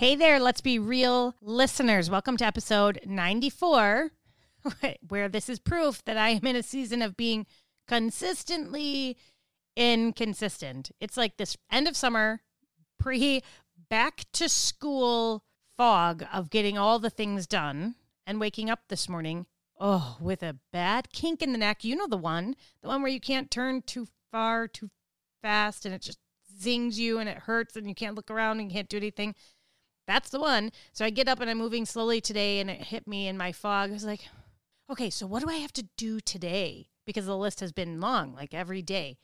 Hey there, let's be real listeners. Welcome to episode 94, where this is proof that I am in a season of being consistently inconsistent. It's like this end of summer, pre back to school fog of getting all the things done and waking up this morning, oh, with a bad kink in the neck. You know the one, the one where you can't turn too far, too fast, and it just zings you and it hurts and you can't look around and you can't do anything. That's the one. So I get up and I'm moving slowly today and it hit me in my fog. I was like, okay, so what do I have to do today? Because the list has been long, like every day.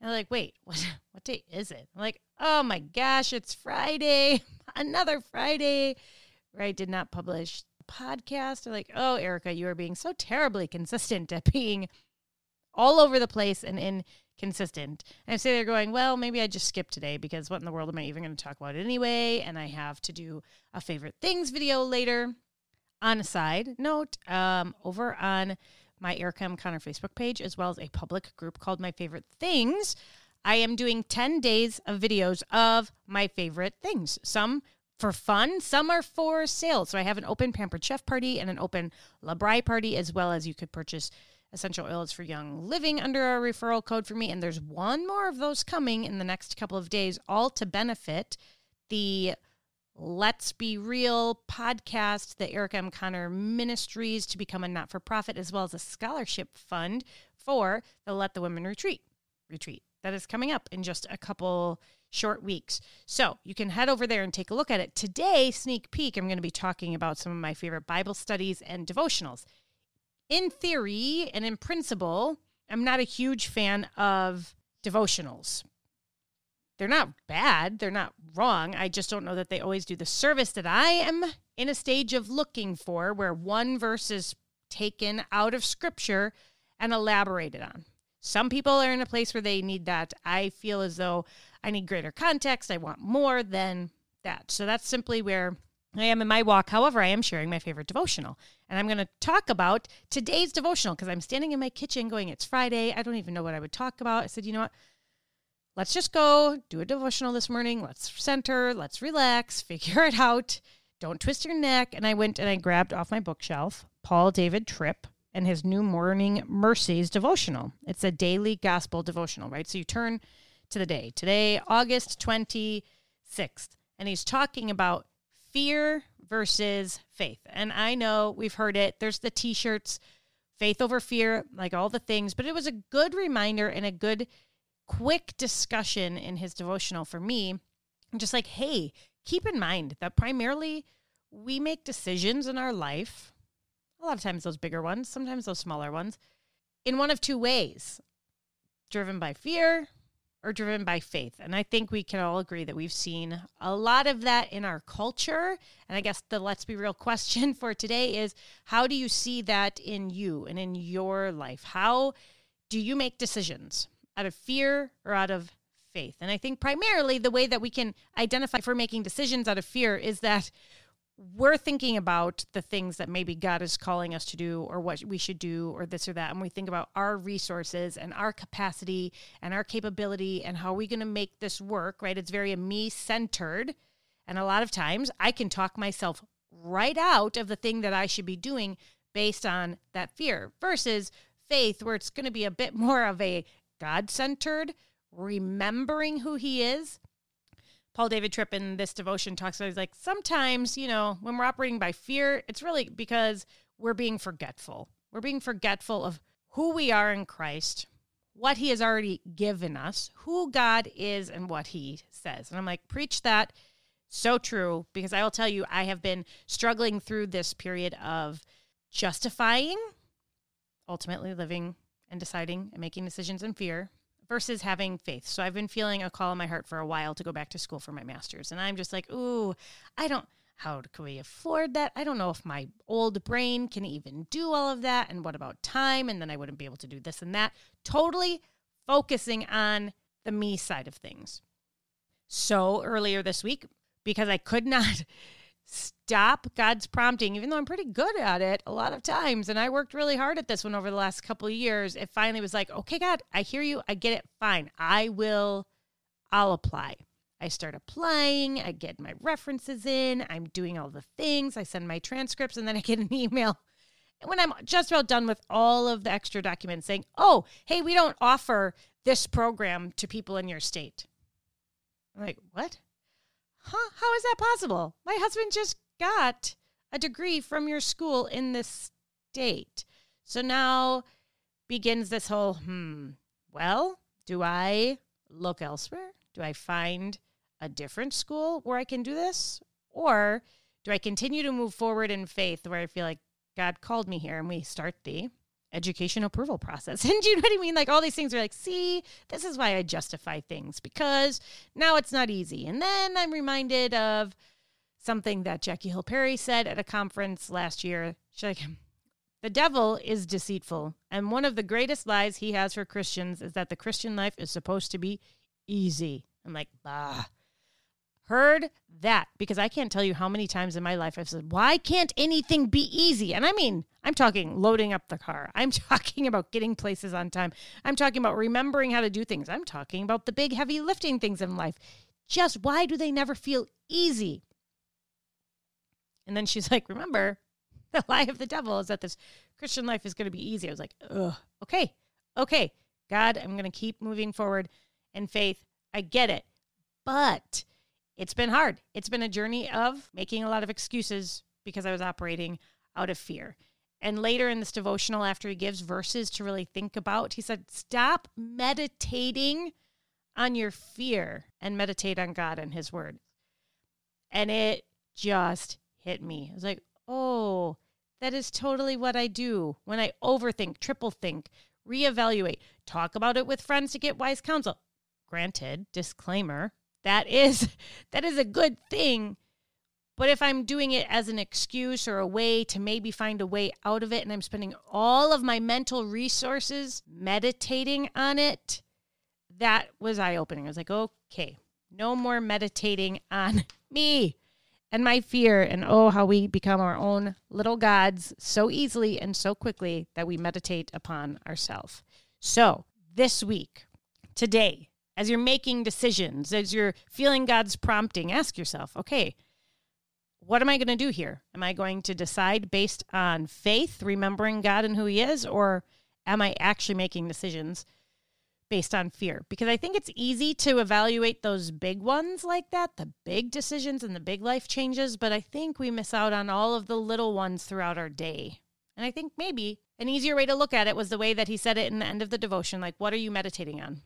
And I'm like, wait, what what day is it? I'm like, oh my gosh, it's Friday. Another Friday where I did not publish a podcast. They're like, oh, Erica, you are being so terribly consistent at being all over the place and in consistent. And I say they're going, well, maybe I just skip today because what in the world am I even going to talk about anyway? And I have to do a favorite things video later. On a side note, um, over on my Erica M. Connor Facebook page, as well as a public group called My Favorite Things, I am doing 10 days of videos of my favorite things. Some for fun, some are for sale. So I have an open Pampered Chef party and an open Labri party, as well as you could purchase essential oils for young living under a referral code for me. And there's one more of those coming in the next couple of days, all to benefit the Let's Be Real podcast, the Erica M. Connor Ministries to become a not for profit, as well as a scholarship fund for the Let the Women Retreat retreat that is coming up in just a couple short weeks. So you can head over there and take a look at it. Today, sneak peek, I'm going to be talking about some of my favorite Bible studies and devotionals in theory and in principle, I'm not a huge fan of devotionals. They're not bad, they're not wrong. I just don't know that they always do the service that I am in a stage of looking for, where one verse is taken out of scripture and elaborated on. Some people are in a place where they need that. I feel as though I need greater context. I want more than that. So that's simply where I am in my walk. However, I am sharing my favorite devotional. And I'm going to talk about today's devotional because I'm standing in my kitchen going, It's Friday. I don't even know what I would talk about. I said, You know what? Let's just go do a devotional this morning. Let's center. Let's relax. Figure it out. Don't twist your neck. And I went and I grabbed off my bookshelf Paul David Tripp and his New Morning Mercies devotional. It's a daily gospel devotional, right? So you turn to the day. Today, August 26th. And he's talking about fear versus faith. And I know we've heard it. There's the t shirts, faith over fear, like all the things, but it was a good reminder and a good, quick discussion in his devotional for me. just like, hey, keep in mind that primarily we make decisions in our life, a lot of times those bigger ones, sometimes those smaller ones, in one of two ways driven by fear or driven by faith. And I think we can all agree that we've seen a lot of that in our culture. And I guess the let's be real question for today is how do you see that in you and in your life? How do you make decisions out of fear or out of faith? And I think primarily the way that we can identify for making decisions out of fear is that we're thinking about the things that maybe God is calling us to do or what we should do or this or that. And we think about our resources and our capacity and our capability and how are we going to make this work, right? It's very me centered. And a lot of times I can talk myself right out of the thing that I should be doing based on that fear versus faith, where it's going to be a bit more of a God centered, remembering who He is Paul David Tripp in this devotion talks about he's like sometimes, you know, when we're operating by fear, it's really because we're being forgetful. We're being forgetful of who we are in Christ, what he has already given us, who God is and what he says. And I'm like, preach that. So true because I will tell you I have been struggling through this period of justifying ultimately living and deciding and making decisions in fear versus having faith. So I've been feeling a call in my heart for a while to go back to school for my master's. And I'm just like, ooh, I don't, how can we afford that? I don't know if my old brain can even do all of that. And what about time? And then I wouldn't be able to do this and that. Totally focusing on the me side of things. So earlier this week, because I could not stop God's prompting, even though I'm pretty good at it a lot of times. And I worked really hard at this one over the last couple of years. It finally was like, okay, God, I hear you. I get it. Fine. I will, I'll apply. I start applying, I get my references in, I'm doing all the things, I send my transcripts, and then I get an email And when I'm just about done with all of the extra documents saying, oh, hey, we don't offer this program to people in your state. I'm like, what? Huh? How is that possible? My husband just got a degree from your school in this state. So now begins this whole, hmm, well, do I look elsewhere? Do I find a different school where I can do this? Or do I continue to move forward in faith where I feel like God called me here and we start the education approval process? And you know what I mean? Like all these things are like, see, this is why I justify things because now it's not easy. And then I'm reminded of something that Jackie Hill Perry said at a conference last year. She's like, the devil is deceitful, and one of the greatest lies he has for Christians is that the Christian life is supposed to be easy. I'm like, bah. Heard that because I can't tell you how many times in my life I've said, why can't anything be easy? And I mean, I'm talking loading up the car. I'm talking about getting places on time. I'm talking about remembering how to do things. I'm talking about the big, heavy lifting things in life. Just why do they never feel easy? And then she's like, remember, the lie of the devil is that this Christian life is going to be easy. I was like, ugh, okay, okay, God, I'm going to keep moving forward in faith. I get it. But it's been hard. It's been a journey of making a lot of excuses because I was operating out of fear. And later in this devotional, after he gives verses to really think about, he said, Stop meditating on your fear and meditate on God and his word. And it just hit me. I was like, oh, that is totally what I do when I overthink, triple think, reevaluate, talk about it with friends to get wise counsel. Granted, disclaimer, that is that is a good thing. But if I'm doing it as an excuse or a way to maybe find a way out of it and I'm spending all of my mental resources meditating on it, that was eye opening. I was like, okay, no more meditating on me and my fear, and oh, how we become our own little gods so easily and so quickly that we meditate upon ourselves. So, this week, today, as you're making decisions, as you're feeling God's prompting, ask yourself, okay, what am I going to do here? Am I going to decide based on faith, remembering God and who He is, or am I actually making decisions based on fear because I think it's easy to evaluate those big ones like that, the big decisions and the big life changes, but I think we miss out on all of the little ones throughout our day. And I think maybe an easier way to look at it was the way that he said it in the end of the devotion like, what are you meditating on?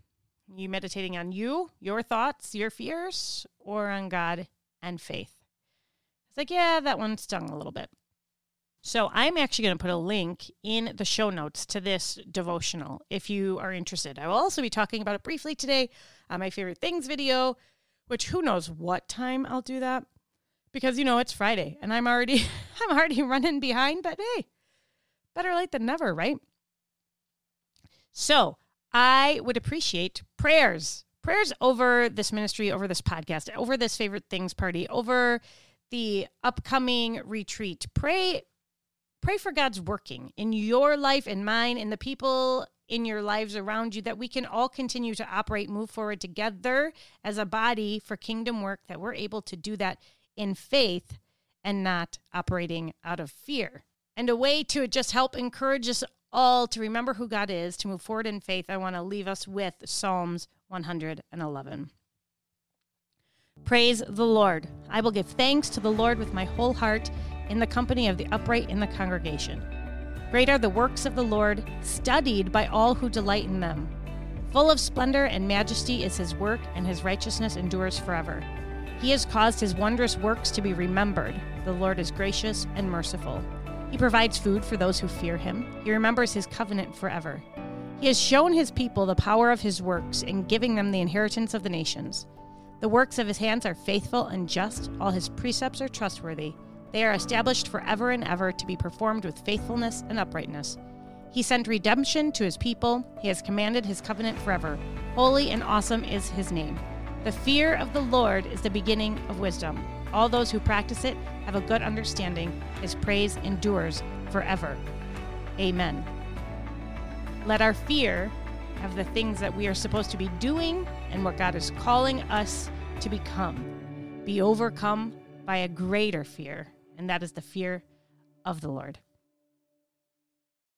You meditating on you, your thoughts, your fears, or on God and faith? It's like, yeah, that one stung a little bit. So I'm actually going to put a link in the show notes to this devotional if you are interested. I will also be talking about it briefly today on my favorite things video, which who knows what time I'll do that because you know it's Friday and I'm already I'm already running behind, but hey, better late than never, right? So, I would appreciate prayers. Prayers over this ministry, over this podcast, over this favorite things party, over the upcoming retreat. Pray pray for God's working in your life and mine and the people in your lives around you that we can all continue to operate, move forward together as a body for kingdom work, that we're able to do that in faith and not operating out of fear. And a way to just help encourage us all to remember who God is, to move forward in faith, I want to leave us with Psalms 111. Praise the Lord. I will give thanks to the Lord with my whole heart in the company of the upright in the congregation. Great are the works of the Lord, studied by all who delight in them. Full of splendor and majesty is his work, and his righteousness endures forever. He has caused his wondrous works to be remembered. The Lord is gracious and merciful. He provides food for those who fear him. He remembers his covenant forever. He has shown his people the power of his works in giving them the inheritance of the nations. The works of his hands are faithful and just, all his precepts are trustworthy. They are established forever and ever to be performed with faithfulness and uprightness. He sent redemption to his people. He has commanded his covenant forever. Holy and awesome is his name. The fear of the Lord is the beginning of wisdom. All those who practice it have a good understanding. His praise endures forever. Amen. Let our fear of the things that we are supposed to be doing and what God is calling us to become, be overcome by a greater fear, and that is the fear of the Lord.